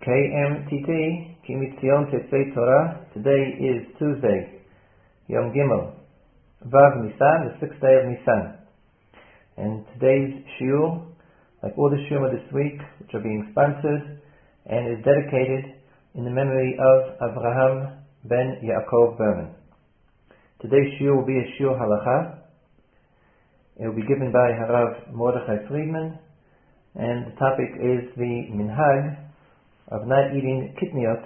KMTT, Kimitzion Tetzei Torah. Today is Tuesday, Yom Gimel, Vav Nisan, the sixth day of Nisan. And today's shiur, like all the shiur this week, which are being sponsored, and is dedicated in the memory of Avraham ben Yaakov Berman. Today's shiur will be a shiur halacha. It will be given by Harav Mordechai Friedman, and the topic is the minhag of not eating kitniot,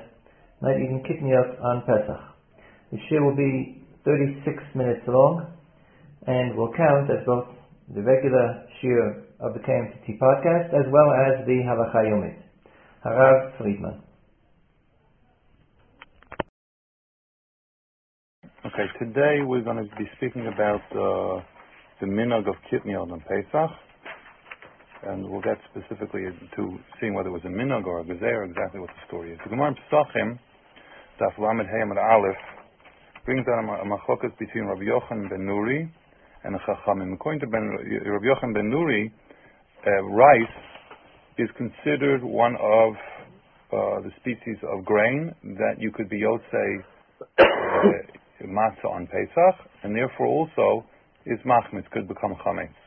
not eating kitniot on Pesach. The shiur will be 36 minutes long and will count as both the regular shiur of the KMTT podcast as well as the Halacha Yomit. Harav Friedman. Okay, today we're going to be speaking about uh, the minog of kitniot on Pesach and we'll get specifically to seeing whether it was a minog or a gezer, exactly what the story is. The Gemara in Pesachim, Daf Lamed Hayam and Aleph, brings down a machokas between Rabbi Yochanan ben Nuri and Chachamim. According to ben, Rabbi Yochanan ben Nuri, uh, rice is considered one of uh, the species of grain that you could be yotze uh, matzah on Pesach, and therefore also is machmitz, could become chametz.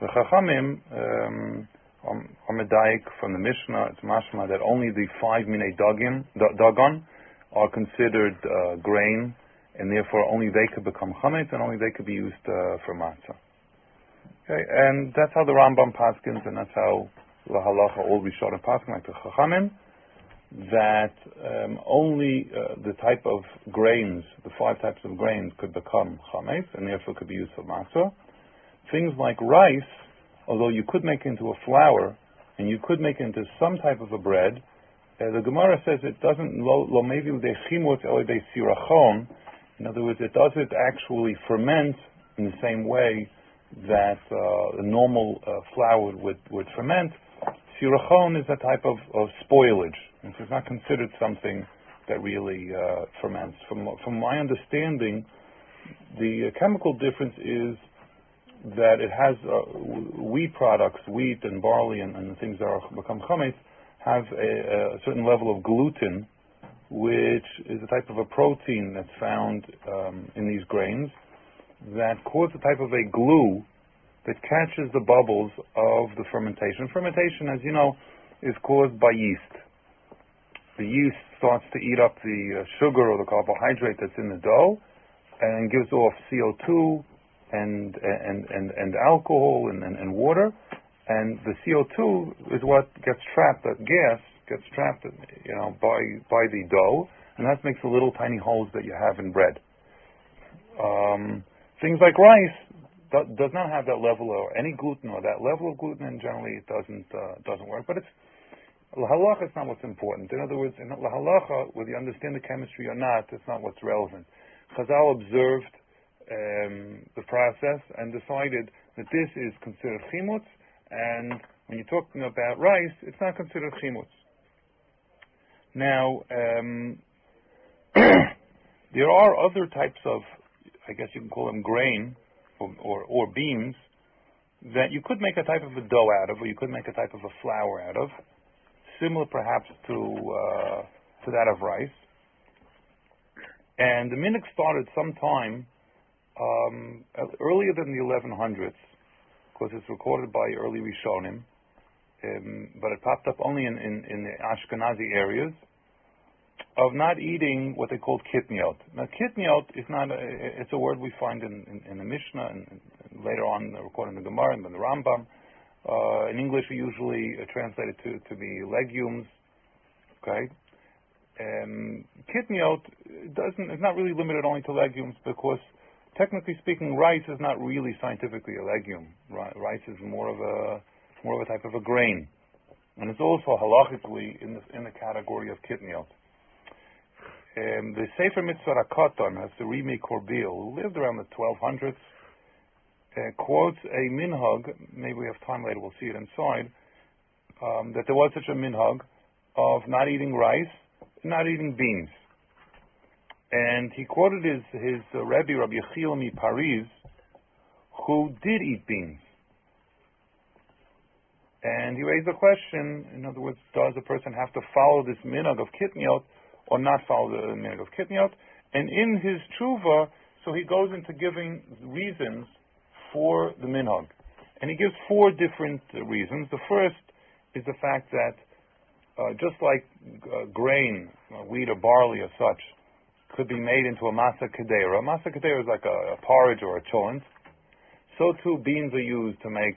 The Chachamim um, are medayik from the Mishnah. It's mashma that only the five minei dagim, dagon are considered uh, grain, and therefore only they could become chametz, and only they could be used uh, for matzah. Okay, and that's how the Rambam paskins, and that's how the halacha all Rishonim paskin, like the Chachamim, that um, only uh, the type of grains, the five types of grains, could become chametz, and therefore could be used for matzah things like rice, although you could make into a flour and you could make into some type of a bread, uh, the Gemara says it doesn't lo maybe sirachon. In other words, it doesn't actually ferment in the same way that uh, a normal uh, flour would, would ferment. Sirachon is a type of, of spoilage, and so it's not considered something that really uh, ferments. From from my understanding, the chemical difference is that it has uh, wheat products, wheat and barley and, and things that are become chametz, have a, a, certain level of gluten, which is a type of a protein that's found um, in these grains that cause a type of a glue that catches the bubbles of the fermentation. Fermentation, as you know, is caused by yeast. The yeast starts to eat up the uh, sugar or the carbohydrate that's in the dough and gives off CO2 and alcohol and, water, and the CO2 is what gets trapped. That gas gets trapped, you know, by by the dough, and that makes the little tiny holes that you have in bread. Um, things like rice do, does not have that level or any gluten or that level of gluten, and generally it doesn't uh, doesn't work. But it's lahalacha is not what's important. In other words, in lahalacha, whether you understand the chemistry or not, it's not what's relevant. Chazal observed the process and decided that this is considered chimutz, and when you're talking about rice, it's not considered chimutz. Now, um, there are other types of, I guess you can call them grain or, or, or, beans, that you could make a type of a dough out of, or you could make a type of a flour out of, similar perhaps to uh, to that of rice. And the minhag started sometime um, earlier than the 1100s, because it's recorded by early Rishonim, um, but it popped up only in, in, in, the Ashkenazi areas, of not eating what they called kitniot. Now, kitniot is not, a, it's a word we find in, in, in the Mishnah and, and, later on recorded in the Gemara and the Rambam. Uh, in English, we usually uh, translate it to, to be legumes, okay? Um, kitniot doesn't, it's not really limited only to legumes because technically speaking, rice is not really scientifically a legume. Rice is more of a more of a type of a grain, and it's also halachically in the in the category of kitniot. Um, the Sefer Mitzvah the Rimi Korbil, who lived around the 1200s, uh, quotes a minhag. Maybe we have time later; we'll see it inside. Um, that there was such a minhag of not eating rice, not eating beans. And he quoted his, his uh, Rebbe, Rabbi Yechiel Paris, who did eat beans. And he raised the question, in other words, does a person have to follow this minhag of kitniot or not follow the minhag of kitniot? And in his tshuva, so he goes into giving reasons for the minhag. And he gives four different reasons. The first is the fact that uh, just like uh, grain, uh, wheat or barley or such, could be made into a masa kadera. Masa kadera is like a, a porridge or a cholent. So too, beans are used to make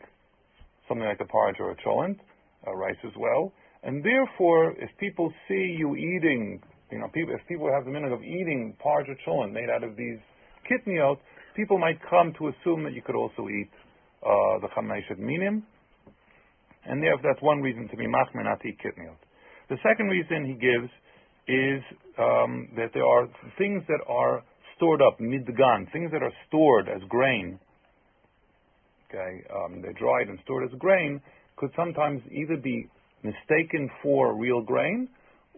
something like a porridge or a cholent, uh, rice as well. And therefore, if people see you eating, you know, people, if people have the minute of eating porridge or cholent made out of these kitniot, people might come to assume that you could also eat uh, the chameshet minim. And therefore, that's one reason to be machmer not to eat. The second reason he gives is um, that there are things that are stored up midgan, things that are stored as grain. Okay, um, they're dried and stored as grain could sometimes either be mistaken for real grain,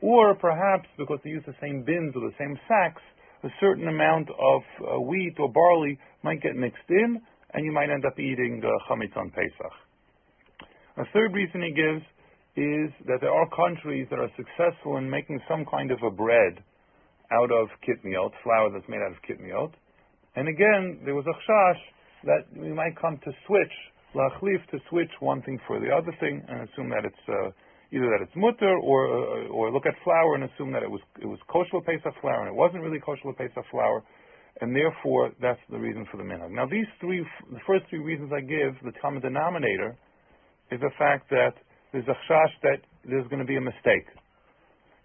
or perhaps because they use the same bins or the same sacks, a certain amount of uh, wheat or barley might get mixed in, and you might end up eating uh, chametz on Pesach. A third reason he gives is that there are countries that are successful in making some kind of a bread out of kitniot, flour that's made out of kitniot. And again, there was a chash that we might come to switch, lachlif, to switch one thing for the other thing and assume that it's uh, either that it's mutter or uh, or look at flour and assume that it was it was kosher Pesach flour and it wasn't really kosher Pesach flour, and therefore that's the reason for the minhag. Now these three, the first three reasons I give, the common denominator, is the fact that there's a chash that there's going to be a mistake.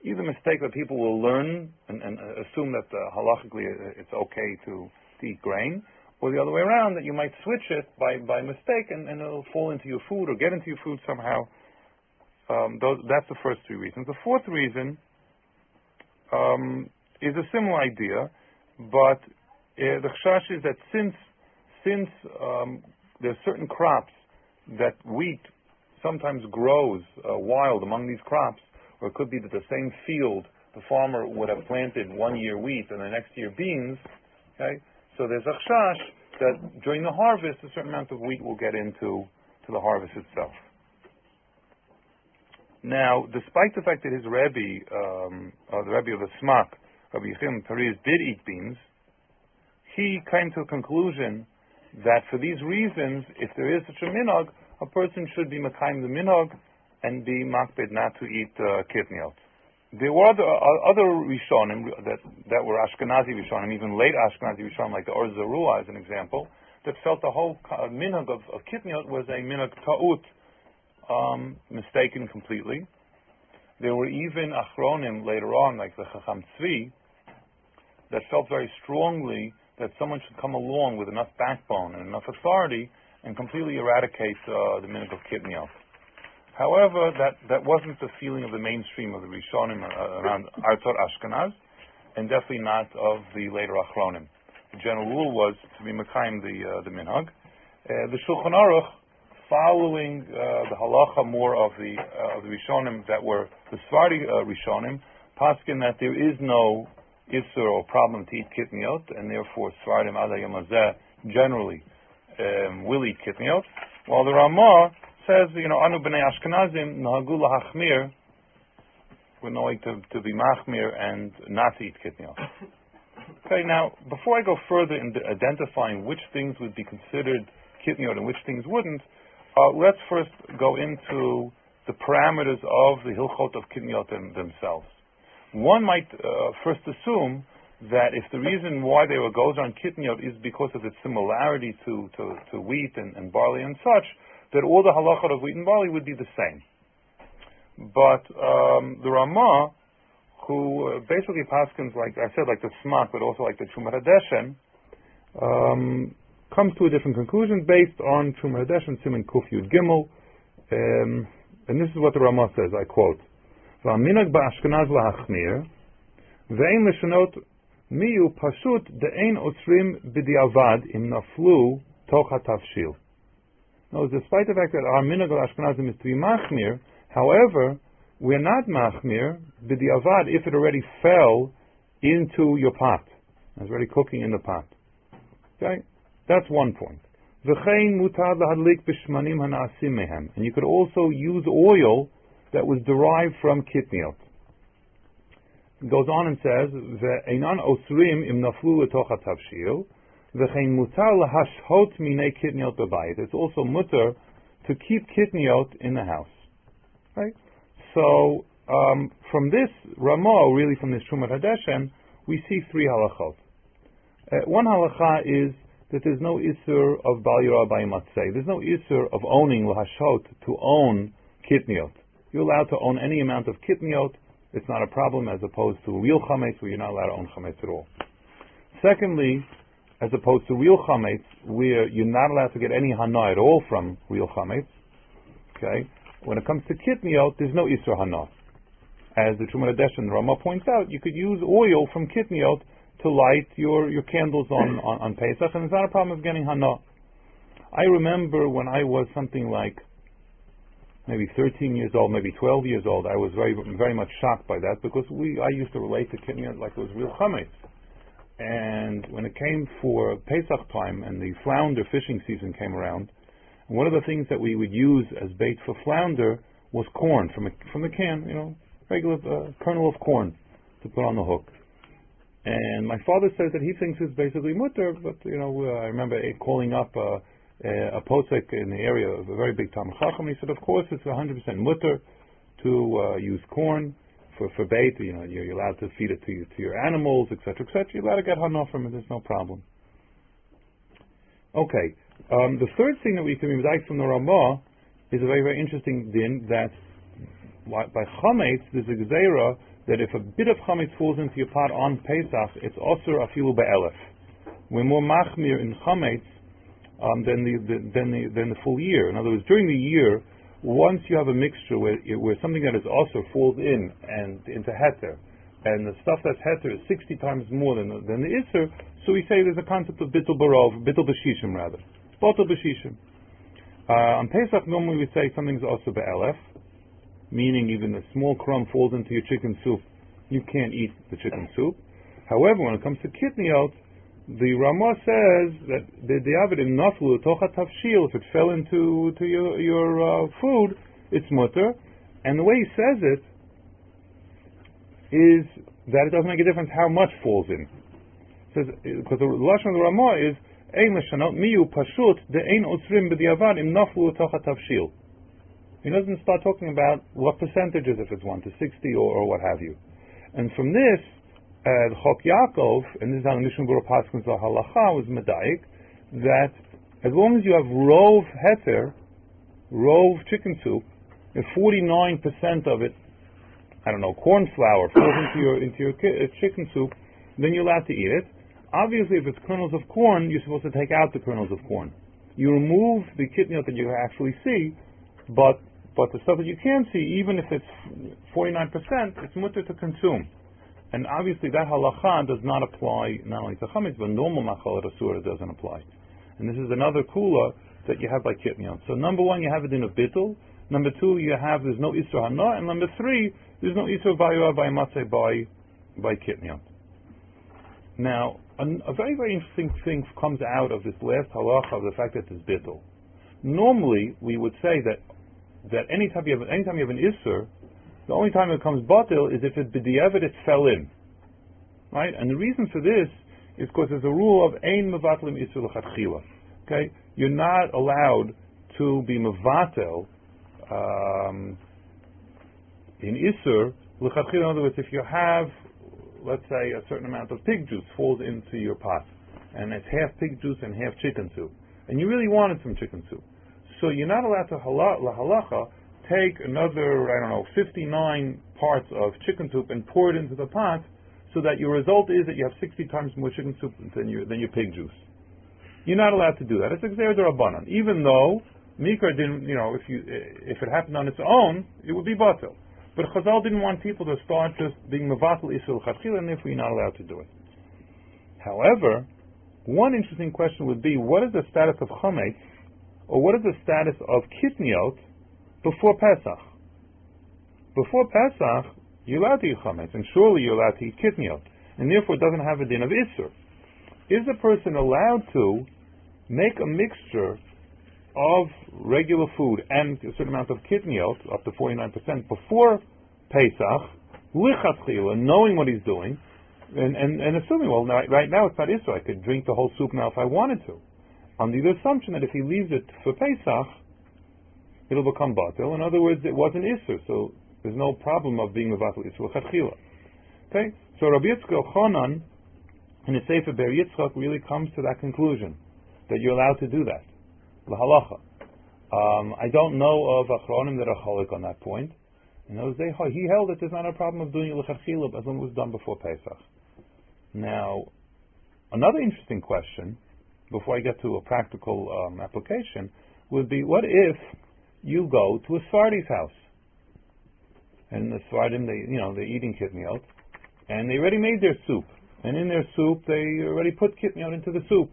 Either mistake that people will learn and, and assume that uh, halachically it's okay to, to eat grain, or the other way around, that you might switch it by, by mistake and, and it'll fall into your food or get into your food somehow. Um, those, that's the first three reasons. The fourth reason um, is a similar idea, but uh, the chash is that since since um, there's certain crops that wheat sometimes grows uh, wild among these crops, or it could be that the same field the farmer would have planted one year wheat and the next year beans. Okay, so there's a chash that during the harvest a certain amount of wheat will get into to the harvest itself. Now, despite the fact that his Rebbe, um, uh, the Rebbe of the Smak, Rabbi Yechiel Paris, did eat beans, he came to a conclusion that for these reasons, if there is such a minog, a person should be Makayim the Minog and be Makbid not to eat uh. There were other, uh, other Rishonim that, that were Ashkenazi Rishonim, even late Ashkenazi Rishonim, like the Or Zarua as an example, that felt the whole uh, minog of, of was a minog ta'ut, um, mistaken completely. There were even achronim later on, like the Chacham Tzvi, that felt very strongly that someone should come along with enough backbone and enough authority and completely eradicate uh, the minhag of kitniot. However, that, that wasn't the feeling of the mainstream of the Rishonim uh, around Artot Ashkenaz, and definitely not of the later Achronim. The general rule was to be Mekayim the, uh, the minhag. Uh, the Shulchan Aruch, following uh, the halacha more of the, uh, of the Rishonim that were the Sephardi uh, Rishonim, paskin that there is no isur or problem to eat kitniot, and therefore Sephardim Adayamazeh generally um, will eat kitniot, while the Ramah says, you know, anu b'nei Ashkenazim nahagu lahachmir, we're knowing to, to be machmir and not to eat kitniot. Okay, now, before I go further in identifying which things would be considered kitniot and which things wouldn't, uh, let's first go into the parameters of the hilchot of kitniot themselves. One might uh, first assume that if the reason why they were goes on kitniot is because of its similarity to, to, to wheat and, and, barley and such, that all the halachot of wheat and barley would be the same. But um, the Ramah, who uh, basically paskins, like I said, like the Smak, but also like the Truma Hadeshen, um, comes to a different conclusion based on Truma Hadeshen, Simon Kuf Yud Gimel, um, and this is what the Ramah says, I quote, miyu pashut de'ein osrim b'diavad im naflu tocha tafshil. Now, despite the fact that our minhag Ashkenazim is to be machmir, however, we're not machmir b'diavad if it already fell into your pot. It's already cooking in the pot. Okay, that's one point. And you could also use oil that was derived from kitniot. Goes on and says, Ve'einan osrim im naflu letoch hatavshil, v'chein mutar lahashhot minei kitniot b'bayit. It's also mutar to keep kitniot in the house. Right? So, um, from this Ramah, really from this Trumat Hadeshen, we see three halachot. Uh, one halacha is that there's no isur of bal yirah. There's no isur of owning lahashot to own kitniot. You're allowed to own any amount of kitniot. It's not a problem as opposed to real chametz where you're not allowed to own chametz at all. Secondly, as opposed to real chametz where you're not allowed to get any hana at all from real chametz. Okay, when it comes to kitniot, there's no isur hana. As the Trumat and Rama points out, you could use oil from kitniot to light your, your candles on, on, on Pesach, and it's not a problem of getting hana. I remember when I was something like maybe 13 years old, maybe 12 years old, I was very very much shocked by that because we I used to relate to kitniot like it was real chametz. And when it came for Pesach time and the flounder fishing season came around, one of the things that we would use as bait for flounder was corn from a, from a can, you know, regular uh, kernel of corn to put on the hook. And my father says that he thinks it's basically mutter, but you know, uh, I remember calling up uh, a posek in the area of a very big Tam Chacham. He said, of course, it's 100% mutter to uh, use corn for, for bait. You know, you're, allowed to feed it to, to your animals, etc., etc. You're allowed to get hana from it. There's no problem. Okay. Um, the third thing that we can read from the Ramah is a very, very interesting din that by chametz, there's a gzeira that if a bit of chametz falls into your pot on Pesach, it's osir afilu be'elef. We're more machmir in chametz um, than, the, than, the, than the full year. In other words, during the year, once you have a mixture where, where something that is also falls in and into heter, and the stuff that's heter is 60 times more than, than the iser, so we say there's a concept of bittul barov, bittul b'shishim rather. Botel b'shishim. Uh, on Pesach, normally we say something's also be'elef, meaning even a small crumb falls into your chicken soup, you can't eat the chicken soup. However, when it comes to kitniot, the Rama says that the diavid in naflu tocha tafshil, if it fell into to your your uh, food, it's mutter. And the way he says it is that it doesn't make a difference how much falls in. says because the lashon of the Ramah is ein l'shanot miu pashut de ein osrim b'diavad im naflu tocha tafshil. He doesn't start talking about what percentages, if it's 1 to 60 or, or what have you. And from this, the Chok Yaakov, and this is how the Mishnah Berurah Paskins Halacha was medayik, that as long as you have rove heter, rove chicken soup, if 49% of it, I don't know, corn flour falls into your into your uh, chicken soup, then you're allowed to eat it. Obviously, if it's kernels of corn, you're supposed to take out the kernels of corn. You remove the kitniot that you actually see, but but the stuff that you can see, even if it's 49%, it's mutter to consume. And obviously that halacha does not apply not only to chametz, but normal machal asura doesn't apply. And this is another kula that you have by kitnion. So number one, you have it in a bittul. Number two, you have there's no isra hana, and number three, there's no isra vayua by matzeh by by kitnion. Now, a, very very interesting thing comes out of this last halacha of the fact that it's bittul. Normally, we would say that that anytime you have anytime you have an isser, the only time it becomes batil is if it b'di'evet it fell in, right? And the reason for this is because there's a rule of ein mevatlim isser l'chatchila. Okay, you're not allowed to be mevatel um, in isur. In other words, if you have, let's say, a certain amount of pig juice falls into your pot, and it's half pig juice and half chicken soup, and you really wanted some chicken soup so you're not allowed to halacha take another, I don't know, 59 parts of chicken soup and pour it into the pot so that your result is that you have 60 times more chicken soup than your, than your pig juice. You're not allowed to do that. It's exer rabbanon. Even though Mikra didn't, you know, if you if it happened on its own, it would be batil. But Chazal didn't want people to start just being mevatel isul chachil, and therefore you're not allowed to do it. However, one interesting question would be, what is the status of chametz or what is the status of kitniot before Pesach? Before Pesach, you're allowed to eat chametz, and surely you're allowed to eat kitniot, and therefore doesn't have a din of isur. Is a person allowed to make a mixture of regular food and a certain amount of kitniot, up to 49%, before Pesach, lichatchila, knowing what he's doing, and, and, and assuming, well, right, right now it's not Isra, I could drink the whole soup now if I wanted to. Under the assumption that if he leaves it for Pesach, it'll become batil. In other words, it wasn't Isra, so there's no problem of being a batil Isra chatchila. Okay? So Rabbi Yitzchak Chonan, in the Sefer Be'er Yitzchak, really comes to that conclusion, that you're allowed to do that. The halacha. Um, I don't know of achronim that are chalik on that point. In those days, he held that there's not a problem of doing lechatchila as long as it was done before Pesach. Now, another interesting question, before I get to a practical um, application, would be: What if you go to a Sephardi's house, and the Sephardim, they, you know, they're eating kitniot, and they already made their soup, and in their soup they already put kitniot into the soup.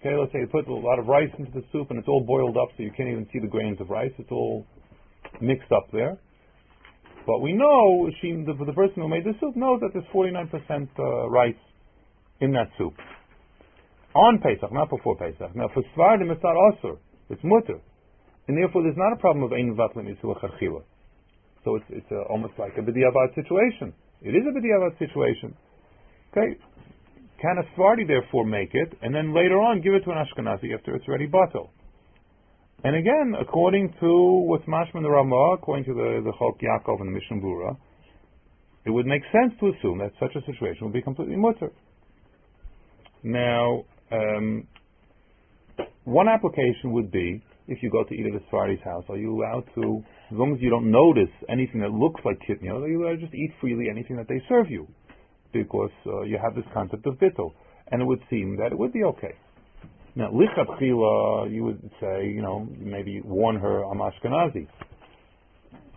Okay, let's say they put a lot of rice into the soup, and it's all boiled up, so you can't even see the grains of rice. It's all mixed up there. But we know she, the, the person who made the soup knows that there's 49% uh, rice in that soup. On Pesach, not before Pesach. Now for Svardim it's not Asr, it's Mutter. And therefore there's not a problem of Ein Vatlim Yisua Charchila. So it's, it's uh, almost like a B'diavad situation. It is a B'diavad situation. Okay? Can a Svardi therefore make it, and then later on give it to an Ashkenazi after it's already batel? And again, according to what's mashman the Ramah, according to the, the Chok Yaakov and the Mishnah Berurah, it would make sense to assume that such a situation would be completely mutter. Now, um, one application would be if you go to eat at a Sephardi's house, are you allowed to, as long as you don't notice anything that looks like kitniyot, are you allowed to just eat freely anything that they serve you? Because uh, you have this concept of bittul. And it would seem that it would be okay. Now, lichatchila, you would say, you know, maybe warn her on Ashkenazi.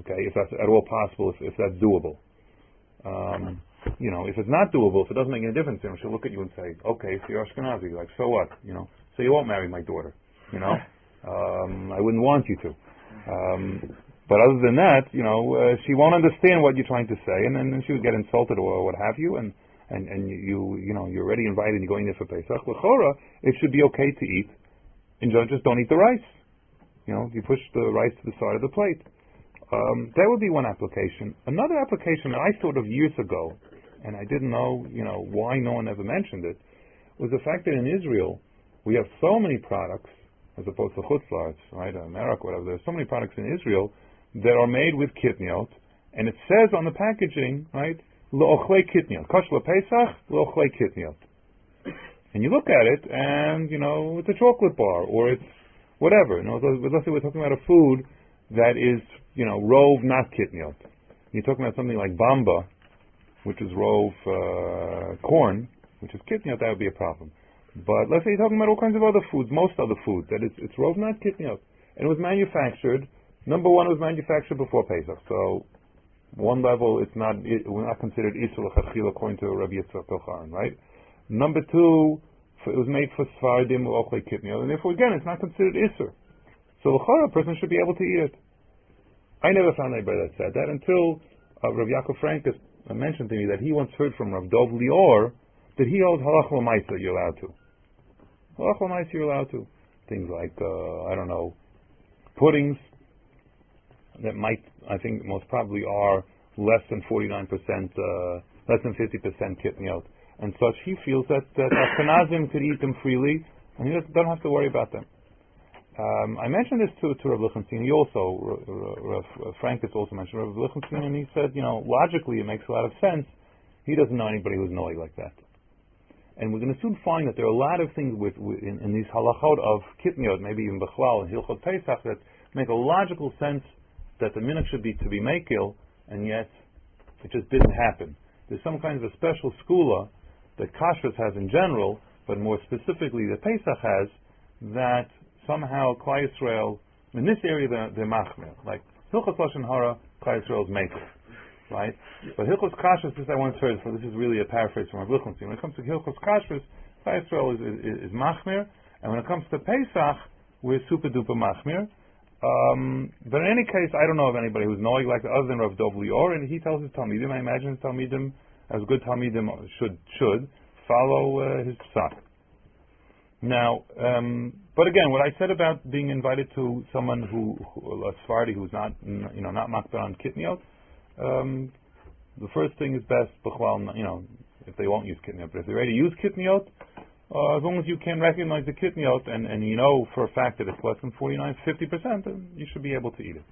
Okay, if that's at all possible, if, if that's doable. Um, you know, if it's not doable, if it doesn't make any difference him, she'll look at you and say, okay, so you're Ashkenazi. Like, so what? You know, so you won't marry my daughter. You know, um, I wouldn't want you to. Um, but other than that, you know, uh, she won't understand what you're trying to say, and then she would get insulted or what have you, and and, and you, you know, you're already invited and you're going there for Pesach, L'chora, it should be okay to eat. And just don't eat the rice. You know, you push the rice to the side of the plate. Um, that would be one application. Another application that I thought of years ago, and I didn't know, you know, why no one ever mentioned it, was the fact that in Israel we have so many products, as opposed to chutzlars, right, America, whatever. There's so many products in Israel that are made with kitniot, and it says on the packaging, right, Lo'ochle kitniot. Kosh Pesach, lo'ochle kitniot. And you look at it, and, you know, it's a chocolate bar, or it's whatever. You know, let's say we're talking about a food that is, you know, rove, not kitniot. You're talking about something like bamba, which is rove uh, corn, which is kitniot, that would be a problem. But let's say you're talking about all kinds of other foods, most other foods, that it's, it's rove, not kitniot. And it was manufactured, number one, it was manufactured before Pesach. So one level, it's not it, we're not considered according to Rabbi Yitzchak Tocharan, right? Number two, it was made for svardim ochle kitniyot, and therefore again, it's not considered isur. So a person should be able to eat it. I never found anybody that said that until uh, Rav Yaakov Francus mentioned to me that he once heard from Rav Dov Lior that he held halach l'maisa you're allowed to. Halach l'maisa you're allowed to. Things like uh, I don't know, puddings, that might, I think, most probably are less than 49%, uh, less than 50% kitniot. And such, he feels that, that Ashkenazim could eat them freely, and he doesn't have to worry about them. Um, I mentioned this to, to Rav Lichtenstein. He also, Rav, Rav Francus also mentioned Rav Lichtenstein, and he said, you know, logically it makes a lot of sense. He doesn't know anybody who's annoyed like that. And we're going to soon find that there are a lot of things with, with in, in, these halachot of kitniot, maybe even Bechlal and Hilchot Pesach, that make a logical sense that the minhag should be to be makil, and yet it just didn't happen. There's some kind of a special skula that Kashrus has in general, but more specifically that Pesach has, that somehow Klai Yisrael, in this area they're, they're machmir. Like Hilchos Lashon Hara, Klai Yisrael is makil. Right? But Hilchos Kashrus, this I once heard, so this is really a paraphrase from Rav Lichtenstein. When it comes to Hilchos Kashrus, Klai Yisrael is, is, is machmir, and when it comes to Pesach, we're super duper machmir. Um, but in any case, I don't know of anybody who's knowing like other than Rav Dov Lior, and he tells his Talmidim, I imagine his Talmidim, as good Talmidim should should follow uh, his psak. Now, um, but again, what I said about being invited to someone who, who a Sephardi who's not, you know, not makbar on kitniot, um, the first thing is best, you know, if they won't use kitniot. But if they're ready to use kitniot, uh, as long as you can recognize the kitniot and, and you know for a fact that it's less than 49, 50%, then you should be able to eat it.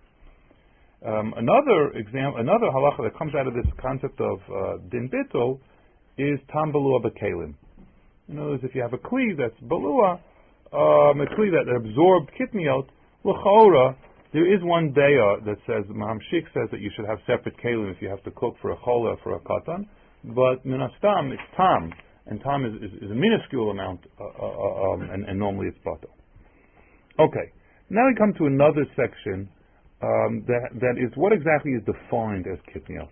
Um, another example, another halacha that comes out of this concept of uh, din bittul is tam balua bekalim. In other words, if you have a kli that's balua, um, a kli that absorbed kitniot, l'chaora, there is one daya that says, Mahamshik says that you should have separate kalim if you have to cook for a chola for a katan, but minastam, it's tam, and tam is, is, is a minuscule amount, uh, uh, uh um, and, and, normally it's bottle. Okay, now we come to another section um, that, that is what exactly is defined as kitniot.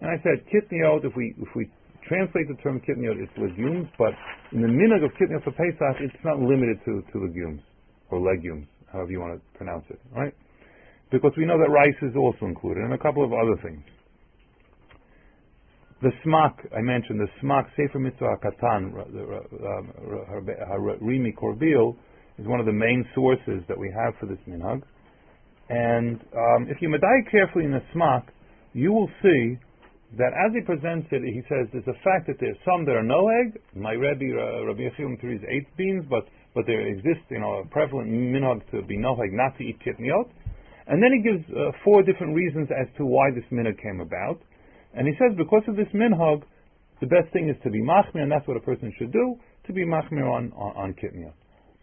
And I said kitniot, if we if we translate the term kitniot, it's legumes, but in the minhag of kitniot for Pesach, it's not limited to, to legumes or legumes, however you want to pronounce it, right? Because we know that rice is also included and a couple of other things. The smak, I mentioned, the smak, Sefer Mitzvah Katan, Rimi Korbil, is one of the main sources that we have for this minhag. And um, if you medai carefully in the smak, you will see that as he presents it, he says there's a fact that there's some that are no egg. My Rebbe, uh, Rabbi Yechiel is eight beans, but but there exists, you know, a prevalent minhag to be no egg, not to eat kitniot. And then he gives uh, four different reasons as to why this minhag came about. And he says because of this minhag, the best thing is to be machmir, and that's what a person should do, to be machmir on, on, on kitniot.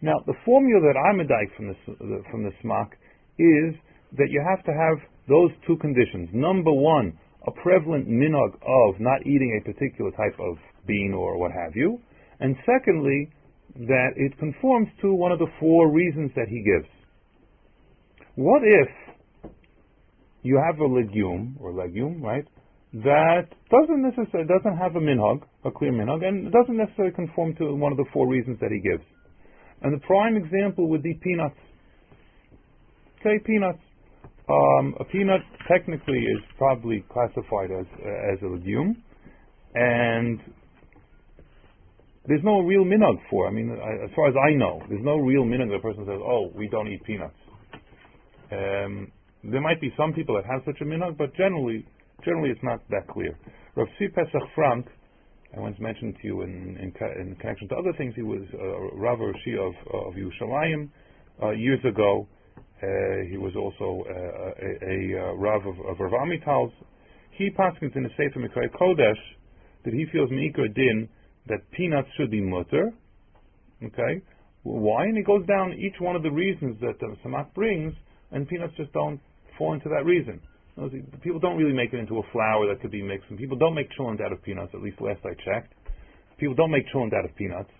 Now, the formula that I'm a from the, from the smak is that you have to have those two conditions. Number one, a prevalent minog of not eating a particular type of bean or what have you. And secondly, that it conforms to one of the four reasons that he gives. What if you have a legume or legume, right, that doesn't necessarily doesn't have a minhag, a clear minhag, and doesn't necessarily conform to one of the four reasons that he gives. And the prime example would be peanuts. Okay, peanuts. Um, a peanut technically is probably classified as uh, as a legume, and there's no real minhag for. I mean, as far as I know, there's no real minhag. The person says, "Oh, we don't eat peanuts." Um, there might be some people that have such a minhag, but generally, generally, it's not that clear. Rav Tzvi Pesach Frank, I once mentioned to you in, in, in connection to other things, he was uh, Rav Rashi of of Yerushalayim uh, years ago uh, he was also uh, a, a, a Rav of, of Rav Amital's. He paskins in the Sefer Mikray Kodesh that he feels Meikar Din that peanuts should be mutter. Okay? Why? And he goes down each one of the reasons that the Samak brings, and peanuts just don't fall into that reason. People don't really make it into a flour that could be mixed, and people don't make cholent out of peanuts, at least last I checked. People don't make cholent out of peanuts.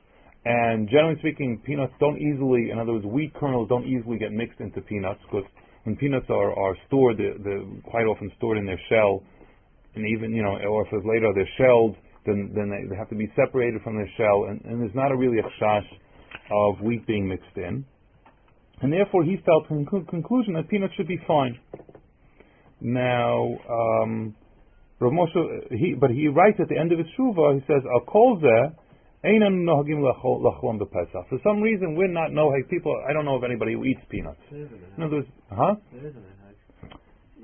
And generally speaking, peanuts don't easily, in other words, wheat kernels don't easily get mixed into peanuts because when peanuts are, are stored, they're, they're, quite often stored in their shell, and even, you know, or if later they're shelled, then, then they, they, have to be separated from their shell, and, and there's not a really a chash of wheat being mixed in. And therefore, he felt in conclusion that peanuts should be fine. Now, um, Rav Moshe, he, but he writes at the end of his shuvah, he says, "Al kol for some reason, we're not nohag people. I don't know of anybody who eats peanuts. In other words, huh?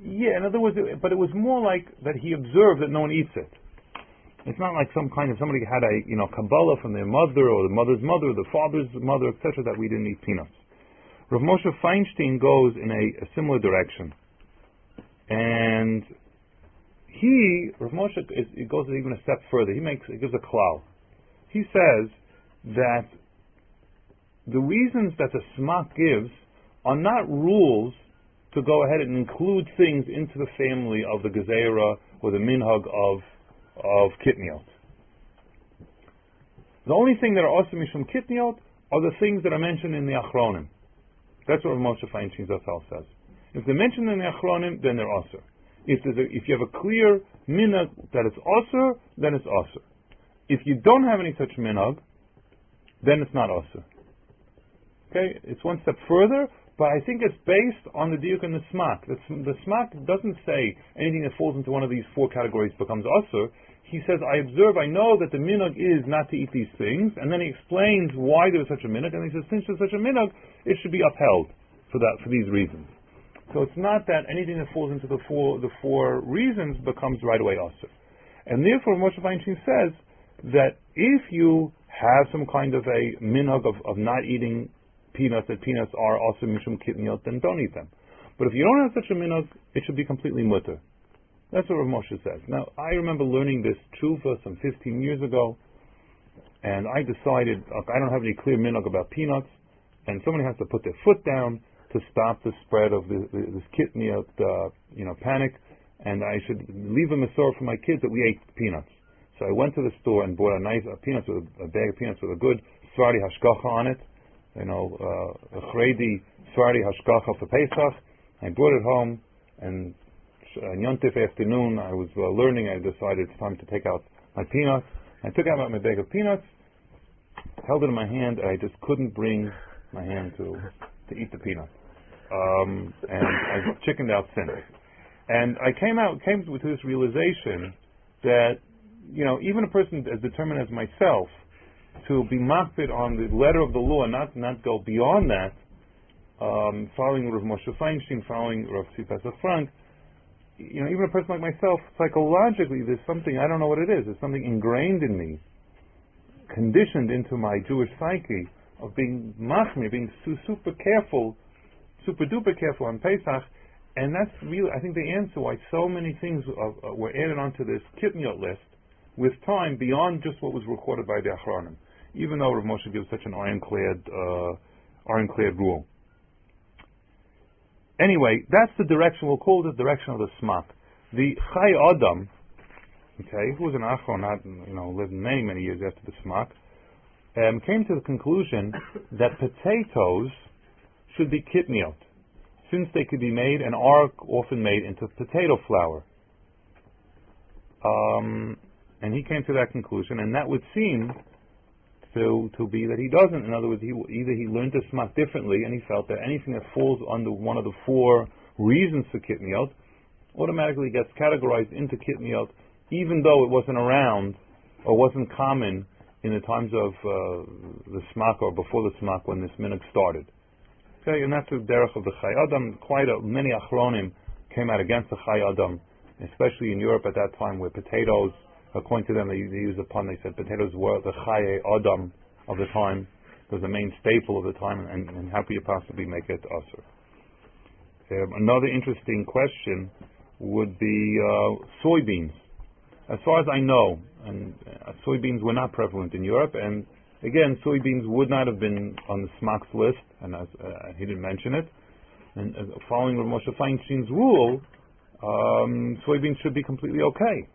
Yeah, in other words, but it was more like that he observed that no one eats it. It's not like some kind of somebody had a you know kabbalah from their mother or the mother's mother, or the father's mother, etc. That we didn't eat peanuts. Rav Moshe Feinstein goes in a, a similar direction, and he Rav Moshe is, he goes even a step further. He makes he gives a klal he says that the reasons that the smak gives are not rules to go ahead and include things into the family of the gezerah or the minhag of of kitniot. The only thing that are also mishum kitniot are the things that are mentioned in the achronim. That's what Moshe Feinstein Zatzal says. If they're mentioned in the achronim, then they're also. If, a, if you have a clear minhag that it's also, then it's also. If you don't have any such minhag, then it's not also. Okay, it's one step further, But I think it's based on the diuk and the smak. The, the smak doesn't say anything that falls into one of these four categories becomes usher. He says, I observe, I know that the minhag is not to eat these things, and then he explains why there's such a minhag, and he says, since there's such a minhag, it should be upheld for that for these reasons. So it's not that anything that falls into the four the four reasons becomes right away usher. And therefore, Moshe Feinstein says that if you have some kind of a minhag of, of not eating peanuts, that peanuts are also mishum kitniot, then don't eat them. But if you don't have such a minhag, it should be completely mutter. That's what Rav Moshe says. Now, I remember learning this tshuva some 15 years ago, and I decided I don't have any clear minhag about peanuts, and somebody has to put their foot down to stop the spread of this, this kitniot, uh, you know, panic, and I should leave a mesor for my kids that we ate peanuts. So I went to the store and bought a nice a peanuts with a, a bag of peanuts with a good Sfardi hashgacha on it, you know, uh, a chredi Sfardi hashgacha for Pesach. I brought it home, and on Yontif afternoon, I was uh, learning. I decided it's time to take out my peanuts. I took out my bag of peanuts, held it in my hand, and I just couldn't bring my hand to to eat the peanut. Um, and I chickened out since. And I came out came to this realization that you know even a person as determined as myself to be makbid on the letter of the law and not not go beyond that, um, following Rav Moshe Feinstein, following Rav Tzvi Frank, you know, even a person like myself, psychologically, there's something I don't know what it is. There's something ingrained in me, conditioned into my Jewish psyche of being machmir, being su- super careful, super duper careful on Pesach, and that's really, I think, the answer why so many things uh, were added onto this kitniot list with time beyond just what was recorded by the Achronim, even though Rav Moshe gives such an ironclad, uh, ironclad rule. Anyway, that's the direction, we'll call the direction of the smak. The Chai Adam, okay, who was an Achron, not, you know, lived many, many years after the smak, um, came to the conclusion that potatoes should be kitniot, since they could be made and are often made into potato flour. Um, and he came to that conclusion, and that would seem to to be that he doesn't. In other words, he either he learned to smak differently, and he felt that anything that falls under one of the four reasons for kitniot automatically gets categorized into kitniot, even though it wasn't around or wasn't common in the times of uh, the smak or before the smak when this minhag started. Okay, and that's the derech of the Chai Adam. Quite a, many achronim came out against the Chai Adam, especially in Europe at that time, where potatoes according to them, they, they used a pun. They said potatoes were the chaye adam of the time. Was the main staple of the time, and, and how could you possibly make it usher? Um, another interesting question would be uh, soybeans. As far as I know, and uh, soybeans were not prevalent in Europe, and again, soybeans would not have been on the Smak's list, and as, uh, he didn't mention it. And uh, following Rav Moshe Feinstein's rule, um, soybeans should be completely okay.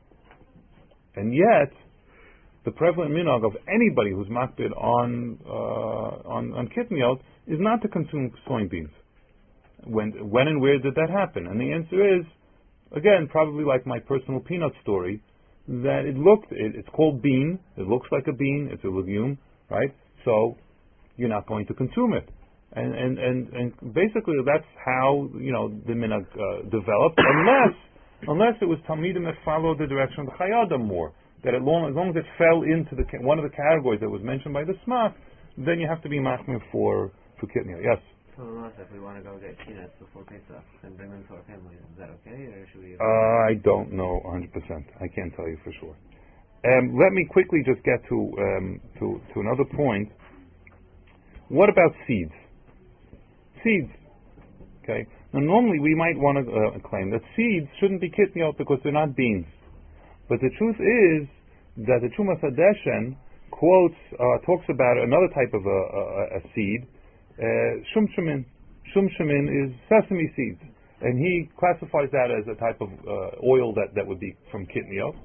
And yet, the prevalent minhag of anybody who's makbid on uh, on on kitniot is not to consume soybeans. When when and where did that happen? And the answer is, again, probably like my personal peanut story, that it looked it, it's called bean. It looks like a bean. It's a legume, right? So you're not going to consume it. And and and, and basically that's how you know the minhag uh, developed, unless unless it was Talmidim that followed the direction of the Chai Adam more. That as long, as long as it fell into the one of the categories that was mentioned by the Smak, then you have to be machmir for for kitnia. Yes. So if we want to go get peanuts before Pesach and bring them to our families, is that okay, or should we? Uh, I don't know 100%. I can't tell you for sure. Um, let me quickly just get to um, to to another point. What about seeds? Seeds. Okay. Now, normally we might want to uh, claim that seeds shouldn't be kitniot because they're not beans. But the truth is that the Trumas Hadeshen quotes, uh, talks about another type of a, a, a seed, uh, shumshamin. Shumshamin is sesame seeds. And he classifies that as a type of uh, oil that, that would be from kitniot.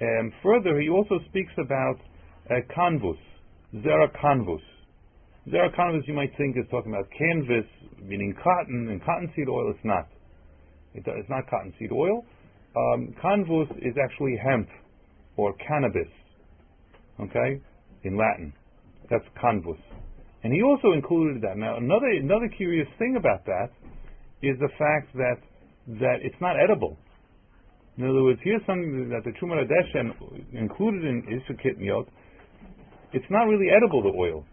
And further, he also speaks about uh, canvus, zera canvus. are canvus, you might think, is talking about canvas meaning cotton and cottonseed oil. It's not. It, it's not cottonseed oil. Um, canvus is actually hemp or cannabis. Okay, in Latin, that's canvus. And he also included that. Now, another another curious thing about that is the fact that that it's not edible. In other words, here's something that the Truma Deshen included in Isha Kitniot. It's not really edible, the oil.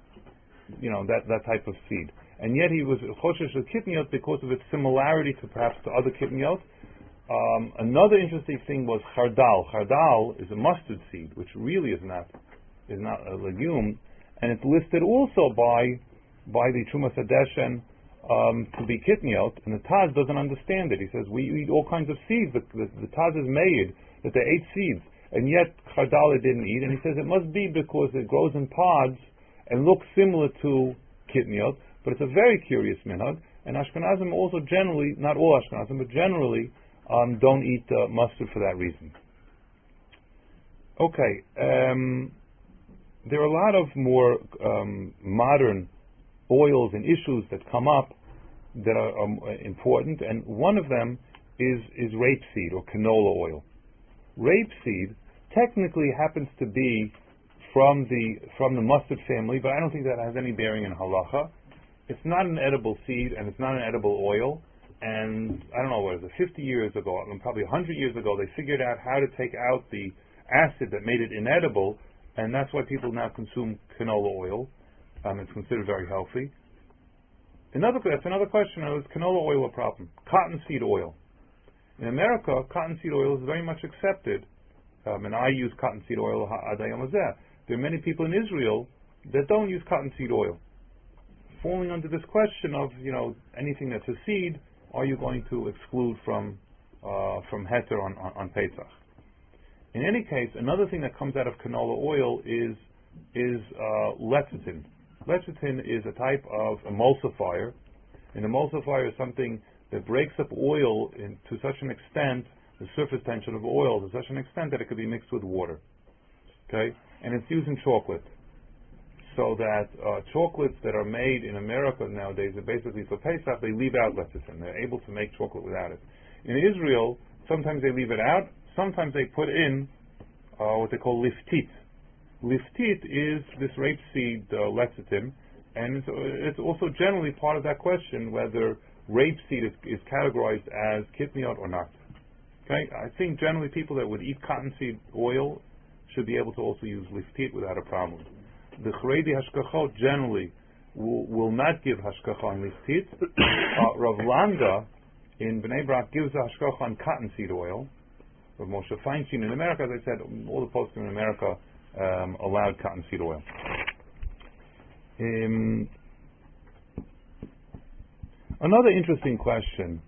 You know, that, that type of seed. And yet he was Choshesh Kitniot because of its similarity to perhaps to other Kitniot. Um, another interesting thing was chardal. Chardal is a mustard seed, which really is not is not a legume, and it's listed also by by the Trumas Hadeshen um, to be kitniot, and the Taz doesn't understand it. He says we eat all kinds of seeds. The, the, the Taz is made that they ate seeds, and yet chardal didn't eat. And he says it must be because it grows in pods and looks similar to kitniot, but it's a very curious minhag. And Ashkenazim also generally, not all Ashkenazim, but generally um, don't eat uh, mustard for that reason. Okay, um, there are a lot of more um, modern oils and issues that come up that are um, important, and one of them is, is rapeseed or canola oil. Rapeseed technically happens to be from the from the mustard family, but I don't think that has any bearing in halacha. It's not an edible seed, and it's not an edible oil and I don't know what is it, 50 years ago, probably 100 years ago, they figured out how to take out the acid that made it inedible, and that's why people now consume canola oil. Um, it's considered very healthy. Another that's another question: Is canola oil a problem? Cottonseed oil. In America, cottonseed oil is very much accepted, um, and I use cottonseed oil. There are many people in Israel that don't use cottonseed oil, falling under this question of you know anything that's a seed are you going to exclude from uh, from heter on, on, on Pesach? In any case, another thing that comes out of canola oil is is uh, lecithin. Lecithin is a type of emulsifier. An emulsifier is something that breaks up oil in, to such an extent, the surface tension of oil to such an extent that it could be mixed with water. Okay, and it's used in chocolate so that uh, chocolates that are made in America nowadays are basically for Pesach, they leave out lecithin. They're able to make chocolate without it. In Israel, sometimes they leave it out, sometimes they put in uh, what they call liftit. Liftit is this rapeseed uh, lecithin, and it's, it's, also generally part of that question whether rapeseed is, is categorized as kitniot or not. Okay, I think generally people that would eat cottonseed oil should be able to also use liftit without a problem the Chredi Hashgachot generally will, will, not give Hashgacha on Liftit. uh, Rav Landau in Bnei Brak gives a Hashgacha on cottonseed oil. Rav Moshe Feinstein in America, as I said, all the posts in America um, allowed cottonseed oil. Um, another interesting question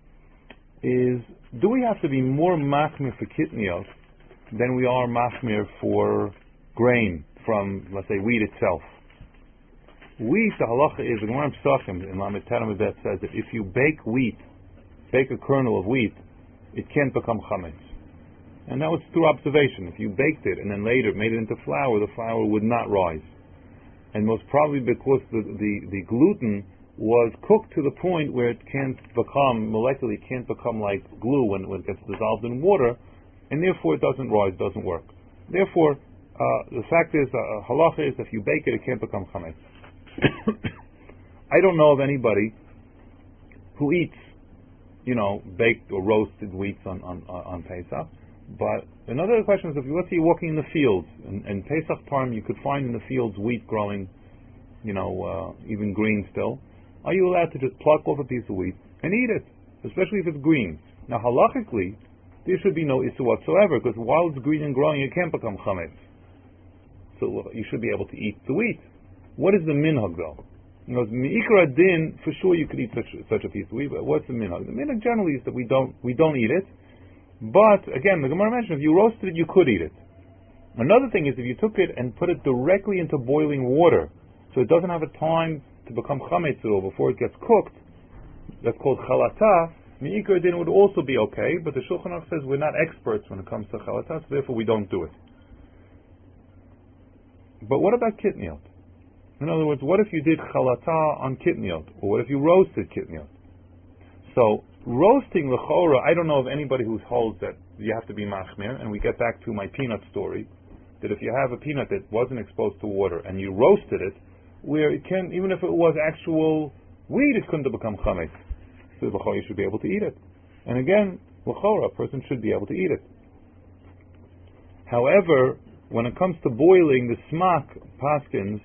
is, do we have to be more machmir for kitniot than we are machmir for grain? from, let's say, wheat itself. Wheat, the halacha is, the Gemara Pesachim in Lamed says that if you bake wheat, bake a kernel of wheat, it can't become chametz. And that was through observation. If you baked it and then later made it into flour, the flour would not rise. And most probably because the, the, the gluten was cooked to the point where it can't become, molecularly can't become like glue when, when it gets dissolved in water, and therefore it doesn't rise, it doesn't work. Therefore, uh, the fact is, uh, halacha is if you bake it, it can't become chametz. I don't know of anybody who eats, you know, baked or roasted wheats on on, on Pesach. But another question is, if you let's say you're walking in the fields, and, and Pesach time you could find in the fields wheat growing, you know, uh, even green still. Are you allowed to just pluck off a piece of wheat and eat it, especially if it's green? Now, halachically, there should be no issue whatsoever, because while it's green and growing, it can't become chametz so you should be able to eat the wheat. What is the minhag though? You know, mi'ikra din, for sure you could eat such, such a piece of wheat, but what's the minhag? The minhag generally is that we don't, we don't eat it, but again, the Gemara mentioned if you roasted it, you could eat it. Another thing is if you took it and put it directly into boiling water, so it doesn't have a time to become chametzu before it gets cooked, that's called chalita, mi'ikra din would also be okay, but the Shulchan Aruch says we're not experts when it comes to chalita, so therefore we don't do it. But what about kitniot? In other words, what if you did chalita on kitniot? Or what if you roasted kitniot? So, roasting the chora, I don't know of anybody who holds that you have to be machmir, and we get back to my peanut story, that if you have a peanut that wasn't exposed to water and you roasted it, where it can, even if it was actual wheat, it couldn't have become chametz. So you should be able to eat it. And again, l'chora, a person should be able to eat it. However, when it comes to boiling, the smak paskins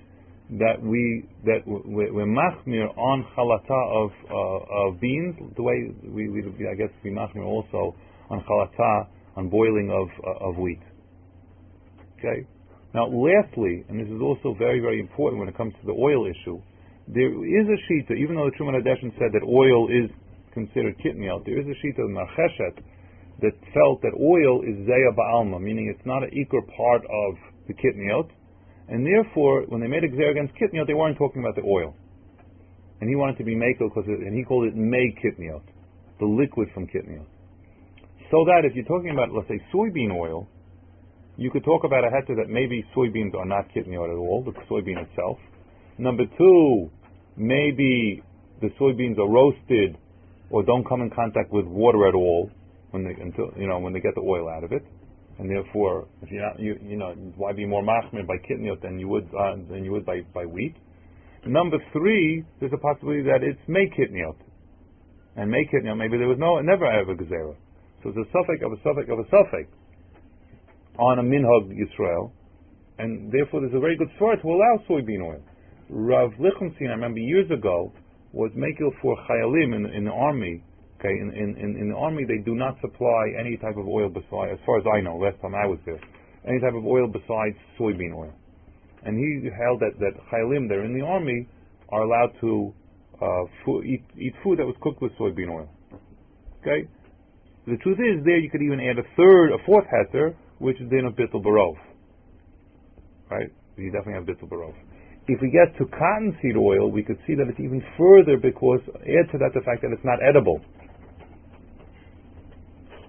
that we that we're machmir on chalita of uh, of beans, the way we, we I guess we machmir also on chalita on boiling of uh, of wheat. Okay. Now, lastly, and this is also very very important when it comes to the oil issue, there is a shita. Even though the Terumat HaDeshen said that oil is considered kitniel, there is a shita of Marcheshet that felt that oil is zeya ba'alma, meaning it's not an equal part of the kitniot, and therefore, when they made a gzer against kitniot, they weren't talking about the oil. And he wanted to be because, and he called it may kitniot, the liquid from kitniot. So that if you're talking about, let's say, soybean oil, you could talk about a heter that maybe soybeans are not kitniot at all, the soybean itself. Number two, maybe the soybeans are roasted or don't come in contact with water at all, when they until you know when they get the oil out of it, and therefore if you're not you you know why be more machmir by kitniot than you would uh, than you would by by wheat. Number three, there's a possibility that it's may kitniot, and may kitniot maybe there was no never ever gezerah, so it's a suffix of a suffix of a suffix on a minhag Yisrael, and therefore there's a very good story to allow soybean oil. Rav Lichtenstein, I remember years ago, was making for chayalim in, in the army Okay, in, in, in, the army they do not supply any type of oil besides, as far as I know, last time I was there, any type of oil besides soybean oil. And he held that, that chayalim there in the army are allowed to uh, fo- eat, eat food that was cooked with soybean oil. Okay? The truth is, there you could even add a third, a fourth heter, which is then a bittul barov. Right? You definitely have bittul barov. If we get to cottonseed oil, we could see that it's even further because add to that the fact that it's not edible.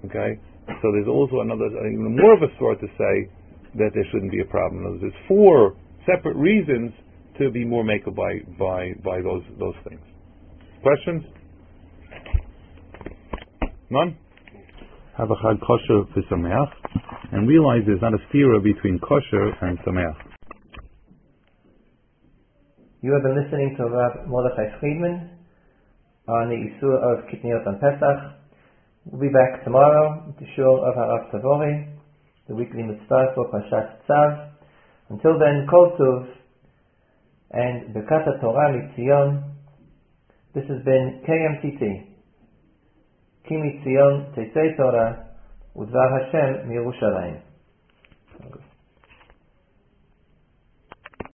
Okay, so there's also another uh, even more of a sort to say that there shouldn't be a problem. There's four separate reasons to be more makeable by by by those those things. Questions? None. Have a chag kosher v'sameach, and realize there's not a stira between kosher and sameach. You have been listening to Rav Mordechai Friedman on the Isur of Kitniot on Pesach. We'll be back tomorrow with the shul of Harav Tavori, the weekly mitzvah for Parshat Tzav. Until then, Kol Tuv and Bekata Torah Mitzion. This has been KMTT. Kimi Tzion Teisei Torah Udvar Hashem Mirushalayim.